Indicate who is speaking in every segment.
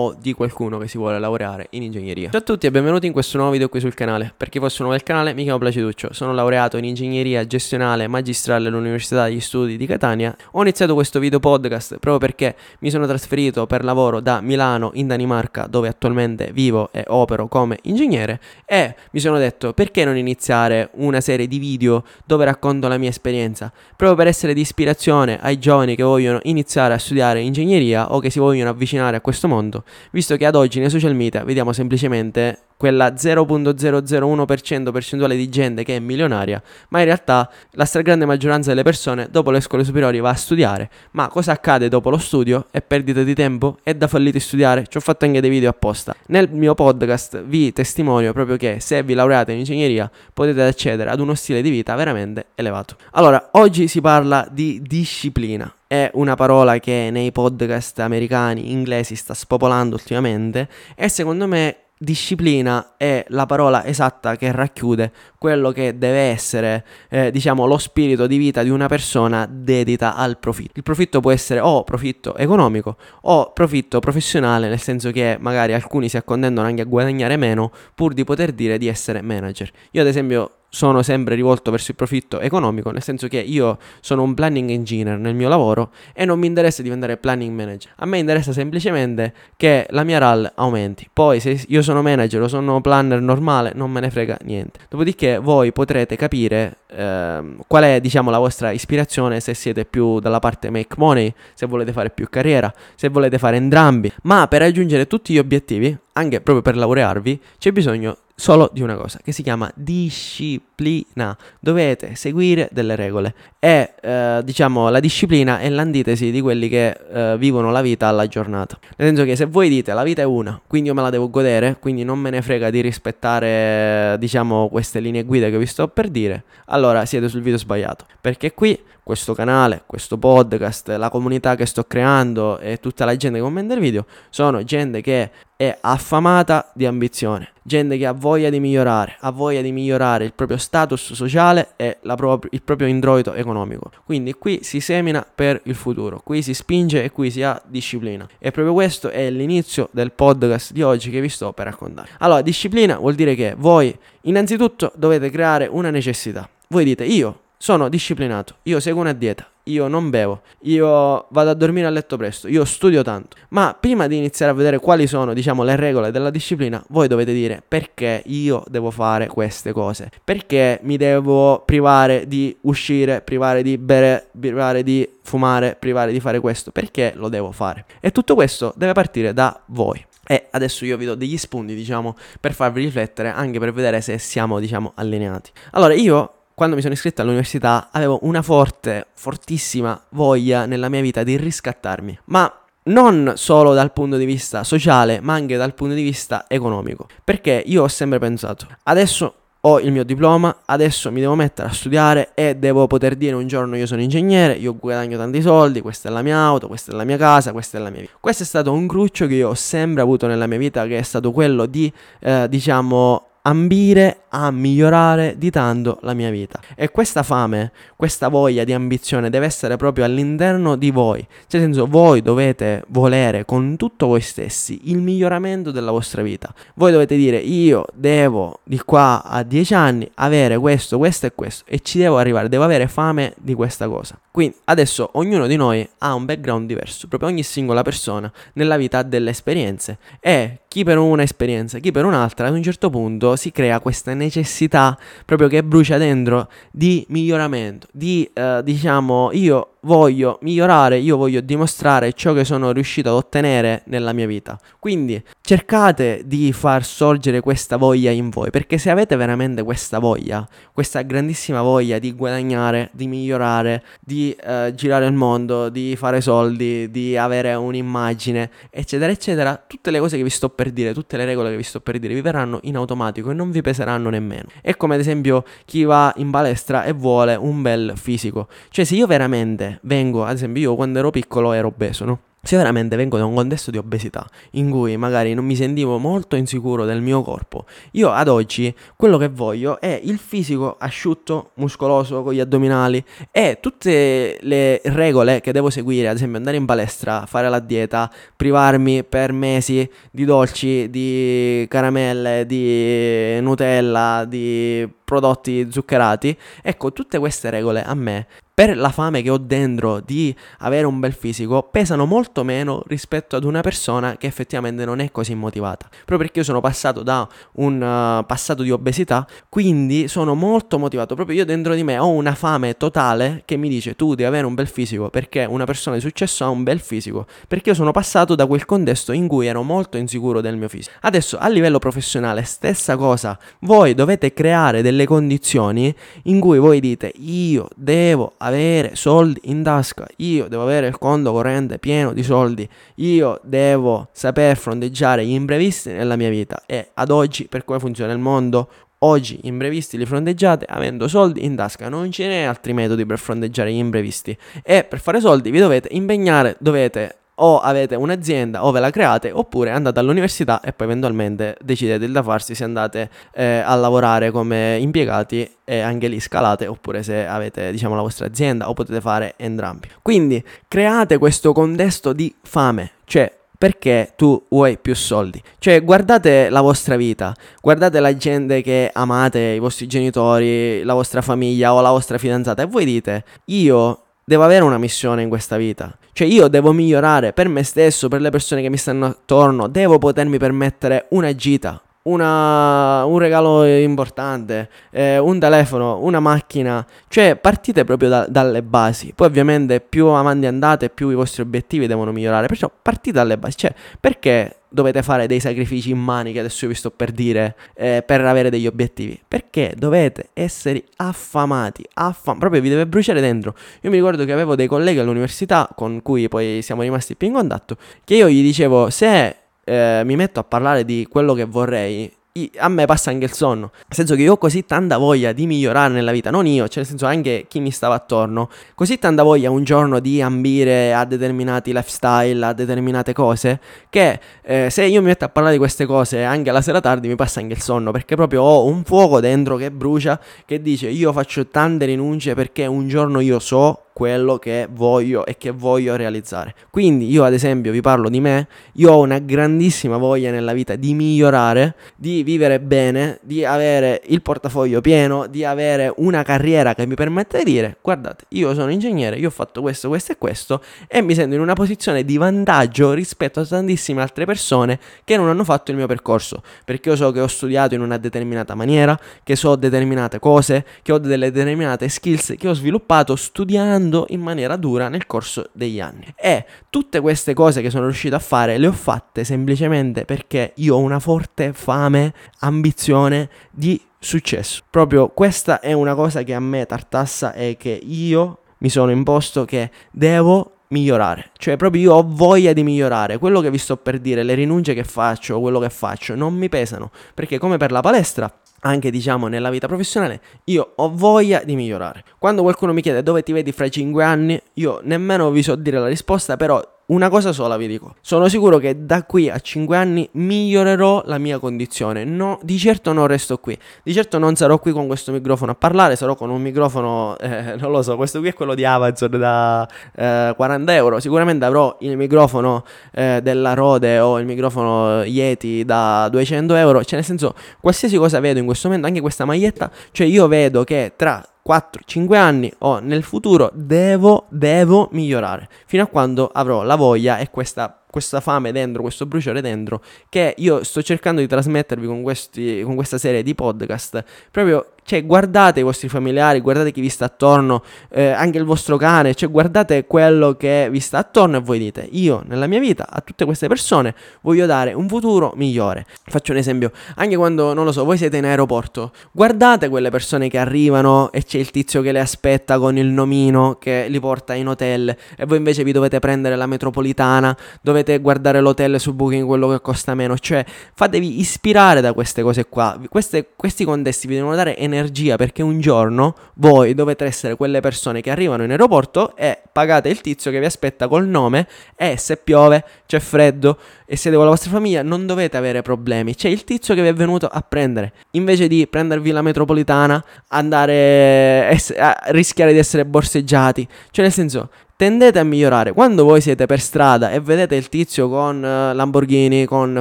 Speaker 1: o di qualcuno che si vuole laureare in ingegneria. Ciao a tutti e benvenuti in questo nuovo video qui sul canale. Per chi fosse nuovo al canale, mi chiamo Placiduccio, sono laureato in ingegneria gestionale magistrale all'Università degli Studi di Catania. Ho iniziato questo video podcast proprio perché mi sono trasferito per lavoro da Milano in Danimarca, dove attualmente vivo e opero come ingegnere e mi sono detto perché non iniziare una serie di video dove racconto la mia esperienza, proprio per essere di ispirazione ai giovani che vogliono iniziare a studiare ingegneria o che si vogliono avvicinare a questo mondo visto che ad oggi nei social media vediamo semplicemente quella 0.001% percentuale di gente che è milionaria, ma in realtà la stragrande maggioranza delle persone dopo le scuole superiori va a studiare. Ma cosa accade dopo lo studio? È perdita di tempo? È da falliti studiare? Ci ho fatto anche dei video apposta. Nel mio podcast vi testimonio proprio che se vi laureate in ingegneria potete accedere ad uno stile di vita veramente elevato. Allora, oggi si parla di disciplina è una parola che nei podcast americani, inglesi sta spopolando ultimamente e secondo me disciplina è la parola esatta che racchiude quello che deve essere, eh, diciamo, lo spirito di vita di una persona dedita al profitto. Il profitto può essere o profitto economico o profitto professionale, nel senso che magari alcuni si accontendono anche a guadagnare meno pur di poter dire di essere manager. Io ad esempio sono sempre rivolto verso il profitto economico, nel senso che io sono un planning engineer nel mio lavoro e non mi interessa diventare planning manager. A me interessa semplicemente che la mia RAL aumenti. Poi se io sono manager o sono planner normale, non me ne frega niente. Dopodiché voi potrete capire eh, qual è, diciamo, la vostra ispirazione, se siete più dalla parte make money, se volete fare più carriera, se volete fare entrambi. Ma per raggiungere tutti gli obiettivi, anche proprio per laurearvi, c'è bisogno solo di una cosa che si chiama disciplina. Dovete seguire delle regole e eh, diciamo la disciplina è l'antitesi di quelli che eh, vivono la vita alla giornata. Nel senso che se voi dite la vita è una, quindi io me la devo godere, quindi non me ne frega di rispettare diciamo queste linee guida che vi sto per dire, allora siete sul video sbagliato. Perché qui questo canale, questo podcast, la comunità che sto creando e tutta la gente che commenta il video sono gente che è affamata di ambizione, gente che ha voglia di migliorare, ha voglia di migliorare il proprio status sociale e pro- il proprio introito economico. Quindi qui si semina per il futuro, qui si spinge e qui si ha disciplina. E proprio questo è l'inizio del podcast di oggi che vi sto per raccontare. Allora, disciplina vuol dire che voi innanzitutto dovete creare una necessità. Voi dite io sono disciplinato, io seguo una dieta, io non bevo, io vado a dormire a letto presto, io studio tanto. Ma prima di iniziare a vedere quali sono, diciamo, le regole della disciplina, voi dovete dire perché io devo fare queste cose, perché mi devo privare di uscire, privare di bere, privare di fumare, privare di fare questo, perché lo devo fare. E tutto questo deve partire da voi. E adesso io vi do degli spunti, diciamo, per farvi riflettere, anche per vedere se siamo, diciamo, allineati. Allora, io quando mi sono iscritto all'università avevo una forte, fortissima voglia nella mia vita di riscattarmi, ma non solo dal punto di vista sociale, ma anche dal punto di vista economico. Perché io ho sempre pensato, adesso ho il mio diploma, adesso mi devo mettere a studiare e devo poter dire un giorno io sono ingegnere, io guadagno tanti soldi, questa è la mia auto, questa è la mia casa, questa è la mia vita. Questo è stato un cruccio che io ho sempre avuto nella mia vita, che è stato quello di, eh, diciamo, ambire a migliorare di tanto la mia vita. E questa fame, questa voglia di ambizione deve essere proprio all'interno di voi. Cioè, nel senso, voi dovete volere con tutto voi stessi il miglioramento della vostra vita. Voi dovete dire, io devo di qua a dieci anni avere questo, questo e questo. E ci devo arrivare, devo avere fame di questa cosa. Quindi adesso ognuno di noi ha un background diverso, proprio ogni singola persona nella vita ha delle esperienze e chi per una esperienza, chi per un'altra, ad un certo punto si crea questa necessità proprio che brucia dentro di miglioramento, di eh, diciamo io voglio migliorare, io voglio dimostrare ciò che sono riuscito ad ottenere nella mia vita. Quindi cercate di far sorgere questa voglia in voi, perché se avete veramente questa voglia, questa grandissima voglia di guadagnare, di migliorare, di eh, girare il mondo, di fare soldi, di avere un'immagine, eccetera, eccetera, tutte le cose che vi sto per dire, tutte le regole che vi sto per dire vi verranno in automatico e non vi peseranno nemmeno. È come ad esempio chi va in palestra e vuole un bel fisico. Cioè se io veramente vengo, ad esempio io quando ero piccolo ero obeso, no? Se veramente vengo da un contesto di obesità in cui magari non mi sentivo molto insicuro del mio corpo, io ad oggi quello che voglio è il fisico asciutto, muscoloso, con gli addominali e tutte le regole che devo seguire, ad esempio andare in palestra, fare la dieta, privarmi per mesi di dolci, di caramelle, di Nutella, di prodotti zuccherati. Ecco, tutte queste regole a me per la fame che ho dentro di avere un bel fisico pesano molto meno rispetto ad una persona che effettivamente non è così motivata. Proprio perché io sono passato da un uh, passato di obesità, quindi sono molto motivato. Proprio io dentro di me ho una fame totale che mi dice tu devi avere un bel fisico perché una persona di successo ha un bel fisico. Perché io sono passato da quel contesto in cui ero molto insicuro del mio fisico. Adesso a livello professionale stessa cosa. Voi dovete creare delle condizioni in cui voi dite io devo avere avere soldi in tasca, io devo avere il conto corrente pieno di soldi, io devo saper fronteggiare gli imprevisti nella mia vita. E ad oggi per come funziona il mondo Oggi gli imprevisti li fronteggiate avendo soldi in tasca, non ce n'è altri metodi per fronteggiare gli imprevisti. E per fare soldi vi dovete impegnare, dovete o avete un'azienda o ve la create oppure andate all'università e poi eventualmente decidete da farsi se andate eh, a lavorare come impiegati e anche lì scalate oppure se avete diciamo la vostra azienda o potete fare entrambi. Quindi create questo contesto di fame, cioè perché tu vuoi più soldi. Cioè, guardate la vostra vita, guardate la gente che amate, i vostri genitori, la vostra famiglia o la vostra fidanzata e voi dite, io devo avere una missione in questa vita. Cioè io devo migliorare per me stesso, per le persone che mi stanno attorno, devo potermi permettere una gita, una, un regalo importante, eh, un telefono, una macchina, cioè partite proprio da, dalle basi. Poi ovviamente più avanti andate, più i vostri obiettivi devono migliorare. Perciò partite dalle basi. Cioè, perché dovete fare dei sacrifici immani che adesso vi sto per dire eh, per avere degli obiettivi? Perché dovete essere affamati, affam- proprio vi deve bruciare dentro. Io mi ricordo che avevo dei colleghi all'università con cui poi siamo rimasti più in contatto, che io gli dicevo se eh, mi metto a parlare di quello che vorrei, a me passa anche il sonno. Nel senso che io ho così tanta voglia di migliorare nella vita, non io, cioè nel senso anche chi mi stava attorno, così tanta voglia un giorno di ambire a determinati lifestyle, a determinate cose, che eh, se io mi metto a parlare di queste cose anche la sera tardi mi passa anche il sonno, perché proprio ho un fuoco dentro che brucia, che dice io faccio tante rinunce perché un giorno io so quello che voglio e che voglio realizzare. Quindi io ad esempio vi parlo di me, io ho una grandissima voglia nella vita di migliorare, di vivere bene, di avere il portafoglio pieno, di avere una carriera che mi permette di dire guardate, io sono ingegnere, io ho fatto questo, questo e questo e mi sento in una posizione di vantaggio rispetto a tantissime altre persone che non hanno fatto il mio percorso, perché io so che ho studiato in una determinata maniera, che so determinate cose, che ho delle determinate skills che ho sviluppato studiando lavorando in maniera dura nel corso degli anni. E tutte queste cose che sono riuscito a fare le ho fatte semplicemente perché io ho una forte fame, ambizione di successo. Proprio questa è una cosa che a me tartassa e che io mi sono imposto che devo migliorare. Cioè, proprio io ho voglia di migliorare. Quello che vi sto per dire, le rinunce che faccio, quello che faccio, non mi pesano. Perché come per la palestra, anche diciamo nella vita professionale, io ho voglia di migliorare. Quando qualcuno mi chiede dove ti vedi fra 5 anni, io nemmeno vi so dire la risposta, però una cosa sola vi dico, sono sicuro che da qui a 5 anni migliorerò la mia condizione, no, di certo non resto qui, di certo non sarò qui con questo microfono a parlare, sarò con un microfono, eh, non lo so, questo qui è quello di Amazon da eh, 40 euro, sicuramente avrò il microfono eh, della Rode o il microfono Yeti da 200 euro, cioè nel senso qualsiasi cosa vedo in questo momento, anche questa maglietta, cioè io vedo che tra 4-5 anni o nel futuro devo, devo migliorare. Fino a quando avrò la voglia e questa questa fame dentro, questo bruciore dentro, che io sto cercando di trasmettervi con, questi, con questa serie di podcast, proprio cioè, guardate i vostri familiari, guardate chi vi sta attorno, eh, anche il vostro cane, cioè, guardate quello che vi sta attorno e voi dite, io nella mia vita a tutte queste persone voglio dare un futuro migliore. Faccio un esempio, anche quando, non lo so, voi siete in aeroporto, guardate quelle persone che arrivano e c'è il tizio che le aspetta con il nomino che li porta in hotel e voi invece vi dovete prendere la metropolitana, dovete guardare l'hotel su Booking, quello che costa meno, cioè fatevi ispirare da queste cose qua. Queste, questi contesti vi devono dare energia perché un giorno voi dovete essere quelle persone che arrivano in aeroporto e pagate il tizio che vi aspetta col nome e se piove, c'è freddo e siete con la vostra famiglia non dovete avere problemi. C'è il tizio che vi è venuto a prendere. Invece di prendervi la metropolitana, andare a rischiare di essere borseggiati. Cioè nel senso, tendete a migliorare. Quando voi siete per strada e vedete il tizio con uh, Lamborghini, con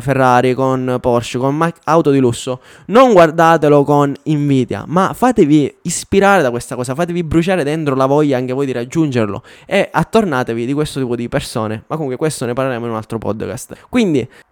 Speaker 1: Ferrari, con Porsche, con ma- auto di lusso, non guardatelo con invidia, ma fatevi ispirare da questa cosa, fatevi bruciare dentro la voglia anche voi di raggiungerlo e attornatevi di questo tipo di persone. Ma comunque questo ne parleremo in un altro podcast. Quindi,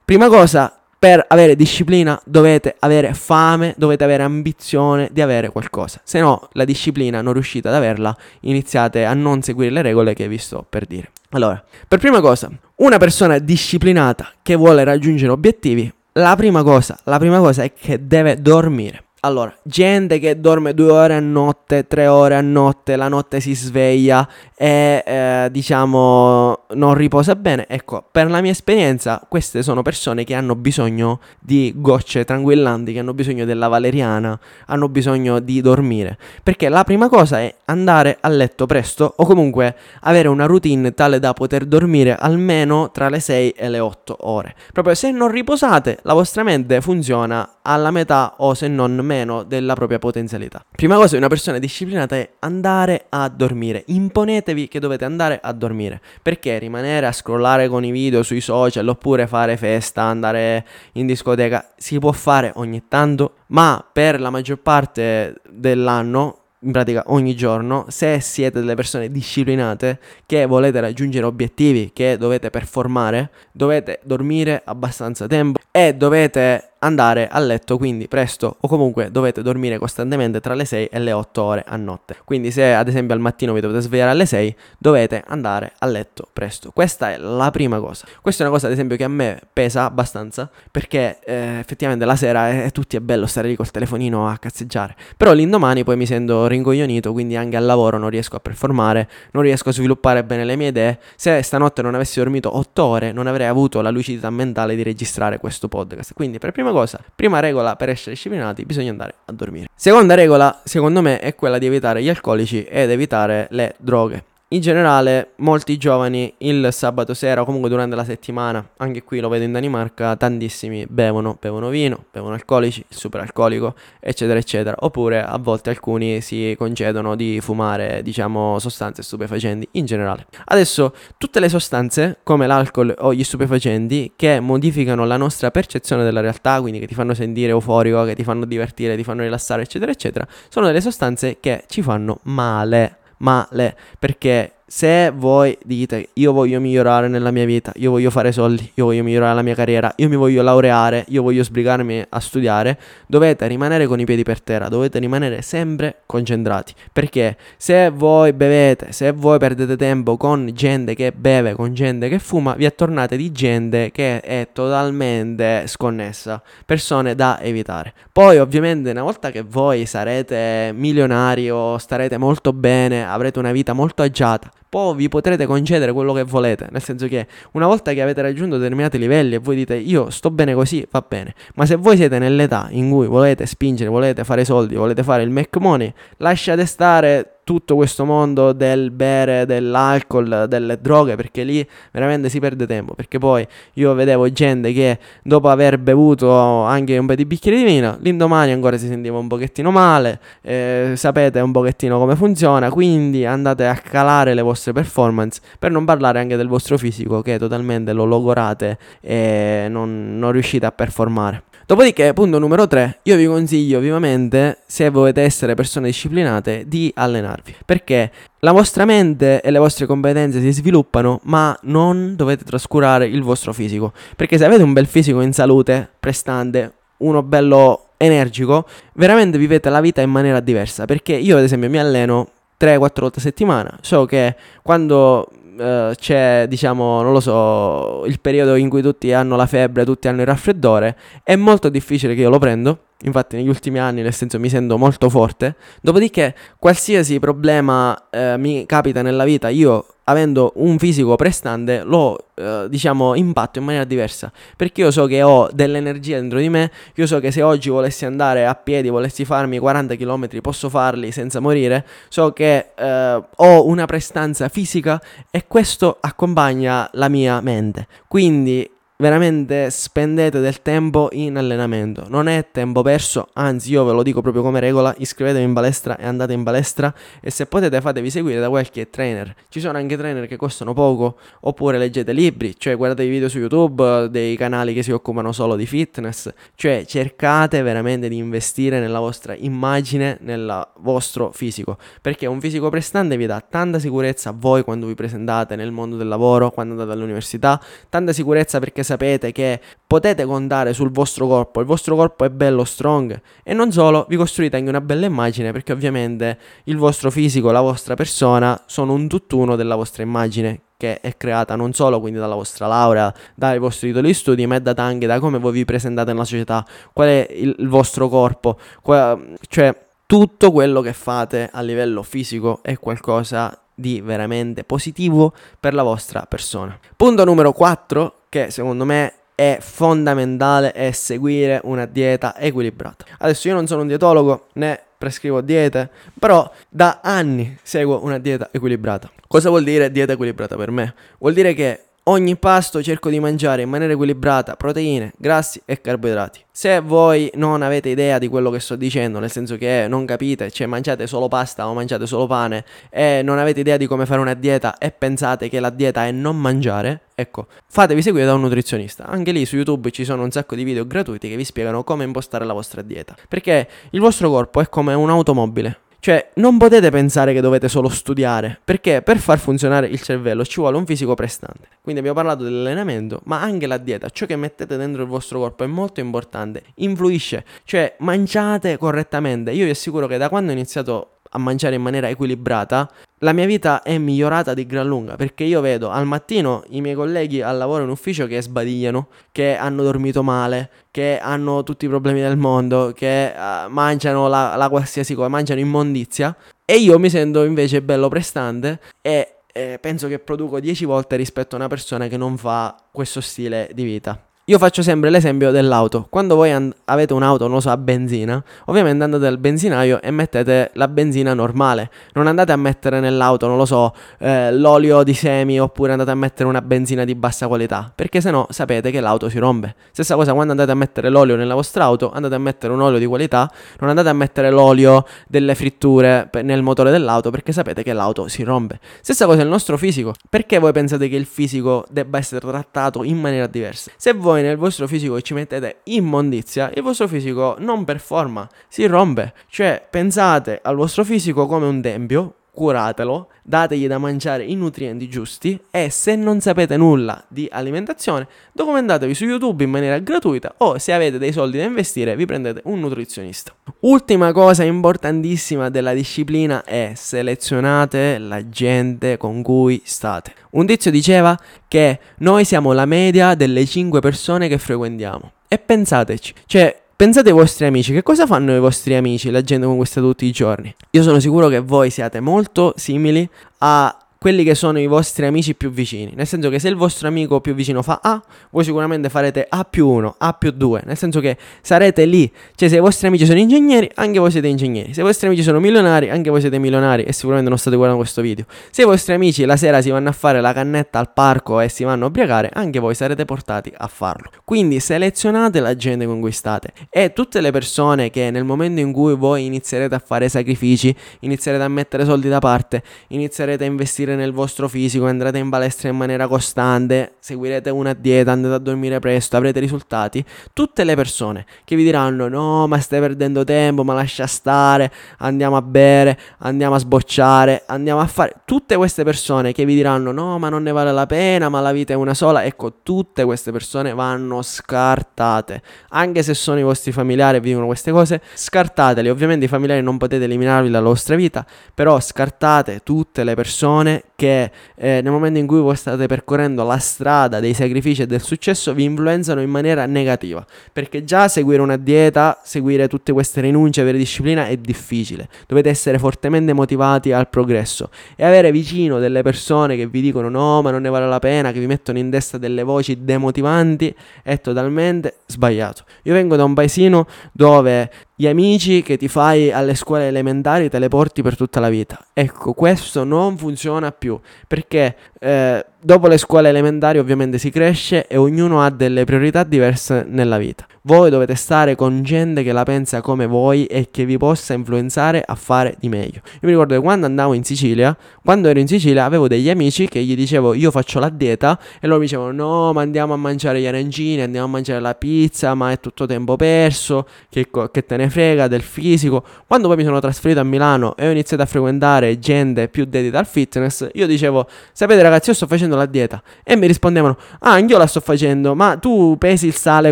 Speaker 1: prima cosa, per avere disciplina dovete avere fame, dovete avere ambizione di avere qualcosa. Se no, la disciplina non riuscite ad averla, iniziate a non seguire le regole che vi sto per dire. Allora, per prima cosa, una persona disciplinata che vuole raggiungere obiettivi, la prima cosa, la prima cosa è che deve dormire. Allora, gente che dorme due ore a notte, tre ore a notte, la notte si sveglia e eh, diciamo non riposa bene. Ecco, per la mia esperienza, queste sono persone che hanno bisogno di gocce tranquillanti, che hanno bisogno della valeriana, hanno bisogno di dormire. Perché la prima cosa è andare a letto presto o comunque avere una routine tale da poter dormire almeno tra le 6 e le 8 ore. Proprio se non riposate, la vostra mente funziona alla metà o se non meno della propria potenzialità. Prima cosa, una persona disciplinata è andare a dormire. Imponetevi che dovete andare a dormire. Perché rimanere a scrollare con i video sui social oppure fare festa, andare in discoteca, si può fare ogni tanto, ma per la maggior parte dell'anno in pratica ogni giorno, se siete delle persone disciplinate che volete raggiungere obiettivi, che dovete performare, dovete dormire abbastanza tempo e dovete andare a letto quindi presto o comunque dovete dormire costantemente tra le 6 e le 8 ore a notte. Quindi se ad esempio al mattino vi dovete svegliare alle 6 dovete andare a letto presto. Questa è la prima cosa. Questa è una cosa ad esempio che a me pesa abbastanza perché eh, effettivamente la sera è, è tutti è bello stare lì col telefonino a cazzeggiare. Però l'indomani poi mi sento rincoglionito quindi anche al lavoro non riesco a performare, non riesco a sviluppare bene le mie idee. Se stanotte non avessi dormito 8 ore non avrei avuto la lucidità mentale di registrare questo podcast. Quindi per prima prima cosa, prima regola per essere disciplinati, bisogna andare a dormire. Seconda regola, secondo me, è quella di evitare gli alcolici ed evitare le droghe. In generale, molti giovani il sabato sera o comunque durante la settimana, anche qui lo vedo in Danimarca, tantissimi bevono, bevono vino, bevono alcolici, il superalcolico, eccetera, eccetera. Oppure a volte alcuni si concedono di fumare, diciamo, sostanze stupefacenti in generale. Adesso, tutte le sostanze, come l'alcol o gli stupefacenti, che modificano la nostra percezione della realtà, quindi che ti fanno sentire euforico, che ti fanno divertire, ti fanno rilassare, eccetera, eccetera, sono delle sostanze che ci fanno male male perché se voi dite io voglio migliorare nella mia vita, io voglio fare soldi, io voglio migliorare la mia carriera, io mi voglio laureare, io voglio sbrigarmi a studiare, dovete rimanere con i piedi per terra, dovete rimanere sempre concentrati. Perché se voi bevete, se voi perdete tempo con gente che beve, con gente che fuma, vi attornate di gente che è totalmente sconnessa, persone da evitare. Poi ovviamente una volta che voi sarete milionari o starete molto bene, avrete una vita molto agiata, poi vi potrete concedere quello che volete, nel senso che una volta che avete raggiunto determinati livelli e voi dite io sto bene così, va bene, ma se voi siete nell'età in cui volete spingere, volete fare soldi, volete fare il Mac Money, lasciate stare tutto questo mondo del bere, dell'alcol, delle droghe, perché lì veramente si perde tempo. Perché poi io vedevo gente che dopo aver bevuto anche un po' di bicchieri di vino, l'indomani ancora si sentiva un pochettino male, eh, sapete un pochettino come funziona, quindi andate a calare le vostre performance, per non parlare anche del vostro fisico che totalmente lo logorate e non, non riuscite a performare. Dopodiché, punto numero 3, io vi consiglio vivamente, se volete essere persone disciplinate, di allenarvi. Perché la vostra mente e le vostre competenze si sviluppano, ma non dovete trascurare il vostro fisico. Perché se avete un bel fisico in salute, prestante, uno bello energico, veramente vivete la vita in maniera diversa. Perché io, ad esempio, mi alleno 3-4 volte a settimana. So che quando uh, c'è, diciamo, non lo so, il periodo in cui tutti hanno la febbre, tutti hanno il raffreddore, è molto difficile che io lo prendo. Infatti negli ultimi anni, nel senso, mi sento molto forte. Dopodiché, qualsiasi problema eh, mi capita nella vita, io avendo un fisico prestante lo eh, diciamo impatto in maniera diversa. Perché io so che ho dell'energia dentro di me io so che se oggi volessi andare a piedi volessi farmi 40 km posso farli senza morire so che eh, ho una prestanza fisica e questo accompagna la mia mente. Quindi veramente spendete del tempo in allenamento. Non è tempo perso, anzi io ve lo dico proprio come regola, iscrivetevi in palestra e andate in palestra e se potete fatevi seguire da qualche trainer. Ci sono anche trainer che costano poco, oppure leggete libri, cioè guardate i video su YouTube dei canali che si occupano solo di fitness, cioè cercate veramente di investire nella vostra immagine, nel vostro fisico, perché un fisico prestante vi dà tanta sicurezza a voi quando vi presentate nel mondo del lavoro, quando andate all'università, tanta sicurezza perché sapete che potete contare sul vostro corpo, il vostro corpo è bello strong e non solo, vi costruite anche una bella immagine perché ovviamente il vostro fisico, la vostra persona sono un tutt'uno della vostra immagine che è creata non solo quindi dalla vostra laurea, dai vostri titoli di studi, ma è data anche da come voi vi presentate nella società, qual è il, il vostro corpo, qual, cioè tutto quello che fate a livello fisico è qualcosa di veramente positivo per la vostra persona. Punto numero 4 che secondo me è fondamentale è seguire una dieta equilibrata. Adesso io non sono un dietologo né prescrivo diete, però da anni seguo una dieta equilibrata. Cosa vuol dire dieta equilibrata per me? Vuol dire che Ogni pasto cerco di mangiare in maniera equilibrata proteine, grassi e carboidrati. Se voi non avete idea di quello che sto dicendo, nel senso che non capite, cioè mangiate solo pasta o mangiate solo pane e non avete idea di come fare una dieta e pensate che la dieta è non mangiare, ecco, fatevi seguire da un nutrizionista. Anche lì su YouTube ci sono un sacco di video gratuiti che vi spiegano come impostare la vostra dieta. Perché il vostro corpo è come un'automobile. Cioè, non potete pensare che dovete solo studiare, perché per far funzionare il cervello ci vuole un fisico prestante. Quindi abbiamo parlato dell'allenamento, ma anche la dieta, ciò che mettete dentro il vostro corpo è molto importante, influisce, cioè mangiate correttamente. Io vi assicuro che da quando ho iniziato a mangiare in maniera equilibrata, la mia vita è migliorata di gran lunga perché io vedo al mattino i miei colleghi al lavoro in ufficio che sbadigliano, che hanno dormito male, che hanno tutti i problemi del mondo, che uh, mangiano la, la qualsiasi cosa, mangiano immondizia e io mi sento invece bello prestante e eh, penso che produco 10 volte rispetto a una persona che non fa questo stile di vita. Io faccio sempre l'esempio dell'auto. Quando voi and- avete un'auto, non so, a benzina, ovviamente andate al benzinaio e mettete la benzina normale. Non andate a mettere nell'auto, non lo so, eh, l'olio di semi oppure andate a mettere una benzina di bassa qualità, perché sennò sapete che l'auto si rompe. Stessa cosa quando andate a mettere l'olio nella vostra auto, andate a mettere un olio di qualità, non andate a mettere l'olio delle fritture nel motore dell'auto perché sapete che l'auto si rompe. Stessa cosa il nostro fisico. Perché voi pensate che il fisico debba essere trattato in maniera diversa? Se voi voi nel vostro fisico ci mettete immondizia, il vostro fisico non performa, si rompe. Cioè, pensate al vostro fisico come un tempio, curatelo, dategli da mangiare i nutrienti giusti e se non sapete nulla di alimentazione, documentatevi su YouTube in maniera gratuita o se avete dei soldi da investire vi prendete un nutrizionista. Ultima cosa importantissima della disciplina è selezionate la gente con cui state. Un tizio diceva che noi siamo la media delle 5 persone che frequentiamo. E pensateci, cioè Pensate ai vostri amici, che cosa fanno i vostri amici, la gente con cui state tutti i giorni? Io sono sicuro che voi siate molto simili a quelli che sono i vostri amici più vicini. Nel senso che se il vostro amico più vicino fa A, voi sicuramente farete A più 1, A più 2. Nel senso che sarete lì. Cioè, se i vostri amici sono ingegneri, anche voi siete ingegneri. Se i vostri amici sono milionari, anche voi siete milionari. E sicuramente non state guardando questo video. Se i vostri amici la sera si vanno a fare la cannetta al parco e si vanno a ubriacare, anche voi sarete portati a farlo. Quindi selezionate la gente con cui state. E tutte le persone che nel momento in cui voi inizierete a fare sacrifici, inizierete a mettere soldi da parte, inizierete a investire nel vostro fisico, andrete in palestra in maniera costante, seguirete una dieta, andate a dormire presto, avrete risultati. Tutte le persone che vi diranno no, ma stai perdendo tempo, ma lascia stare, andiamo a bere, andiamo a sbocciare, andiamo a fare... Tutte queste persone che vi diranno no, ma non ne vale la pena, ma la vita è una sola, ecco, tutte queste persone vanno scartate. Anche se sono i vostri familiari e vi dicono queste cose, scartateli. Ovviamente i familiari non potete eliminarvi dalla vostra vita, però scartate tutte le persone che eh, nel momento in cui voi state percorrendo la strada dei sacrifici e del successo vi influenzano in maniera negativa. Perché già seguire una dieta, seguire tutte queste rinunce, avere disciplina è difficile. Dovete essere fortemente motivati al progresso e avere vicino delle persone che vi dicono no, ma non ne vale la pena, che vi mettono in testa delle voci demotivanti è totalmente sbagliato. Io vengo da un paesino dove gli amici che ti fai alle scuole elementari te le porti per tutta la vita. Ecco, questo non funziona più perché eh, dopo le scuole elementari ovviamente si cresce e ognuno ha delle priorità diverse nella vita. Voi dovete stare con gente che la pensa come voi e che vi possa influenzare a fare di meglio. Io mi ricordo che quando andavo in Sicilia, quando ero in Sicilia avevo degli amici che gli dicevo io faccio la dieta e loro mi dicevano no ma andiamo a mangiare gli arancini, andiamo a mangiare la pizza, ma è tutto tempo perso, che, che te ne frega del fisico. Quando poi mi sono trasferito a Milano e ho iniziato a frequentare gente più dedita al fitness, io dicevo sapete ragazzi io sto facendo la dieta e mi rispondevano ah anch'io la sto facendo, ma tu pesi il sale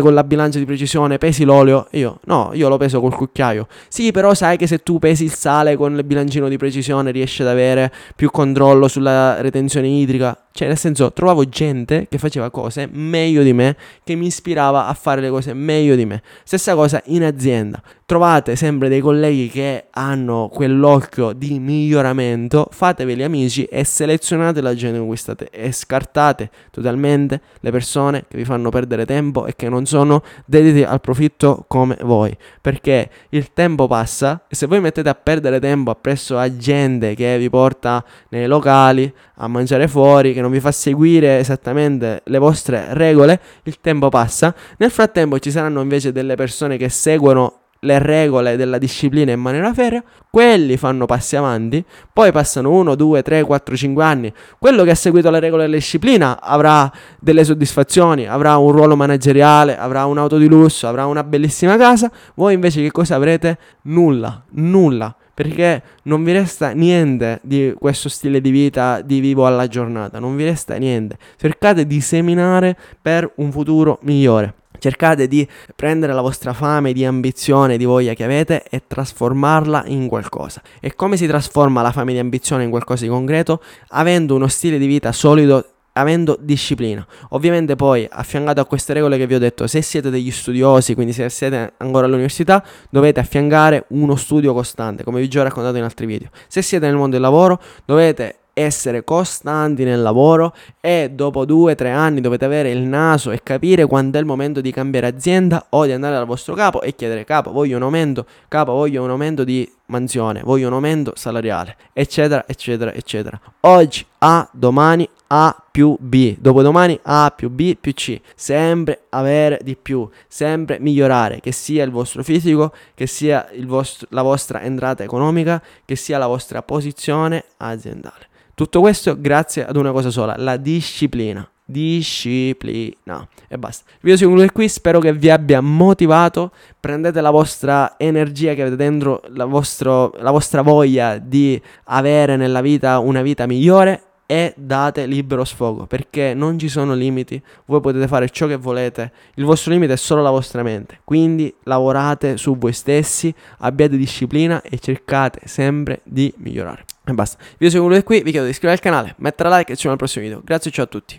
Speaker 1: con la bilancia di precisione precisione, pesi l'olio? Io, no, io lo peso col cucchiaio. Sì, però sai che se tu pesi il sale con il bilancino di precisione riesci ad avere più controllo sulla retenzione idrica. Cioè, nel senso, trovavo gente che faceva cose meglio di me, che mi ispirava a fare le cose meglio di me. Stessa cosa in azienda. Trovate sempre dei colleghi che hanno quell'occhio di miglioramento, fateveli amici e selezionate la gente con cui state e scartate totalmente le persone che vi fanno perdere tempo e che non sono dediti al profitto come voi. Perché il tempo passa e se voi mettete a perdere tempo appresso a gente che vi porta nei locali a mangiare fuori, che non vi fa seguire esattamente le vostre regole, il tempo passa. Nel frattempo ci saranno invece delle persone che seguono le regole della disciplina in maniera ferrea, quelli fanno passi avanti, poi passano 1, 2, 3, 4, 5 anni, quello che ha seguito le regole della disciplina avrà delle soddisfazioni, avrà un ruolo manageriale, avrà un'auto di lusso, avrà una bellissima casa, voi invece che cosa avrete? Nulla, nulla perché non vi resta niente di questo stile di vita di vivo alla giornata, non vi resta niente. Cercate di seminare per un futuro migliore. Cercate di prendere la vostra fame di ambizione, di voglia che avete e trasformarla in qualcosa. E come si trasforma la fame di ambizione in qualcosa di concreto? Avendo uno stile di vita solido avendo disciplina. Ovviamente poi affiancato a queste regole che vi ho detto, se siete degli studiosi, quindi se siete ancora all'università, dovete affiancare uno studio costante, come vi ho già raccontato in altri video. Se siete nel mondo del lavoro, dovete essere costanti nel lavoro e dopo due o tre anni dovete avere il naso e capire quando è il momento di cambiare azienda o di andare dal vostro capo e chiedere capo voglio un aumento, capo voglio un aumento di mansione, voglio un aumento salariale, eccetera, eccetera, eccetera. Oggi A, domani A più B, dopodomani A più B più C, sempre avere di più, sempre migliorare, che sia il vostro fisico, che sia vostro, la vostra entrata economica, che sia la vostra posizione aziendale. Tutto questo grazie ad una cosa sola, la disciplina. Disciplina. E basta. Il video si conclude qui, spero che vi abbia motivato. Prendete la vostra energia che avete dentro, la, vostro, la vostra voglia di avere nella vita una vita migliore e date libero sfogo perché non ci sono limiti, voi potete fare ciò che volete, il vostro limite è solo la vostra mente, quindi lavorate su voi stessi, abbiate disciplina e cercate sempre di migliorare. E basta, il video si conclude qui, vi chiedo di iscrivervi al canale, mettere like e ci vediamo al prossimo video, grazie ciao a tutti.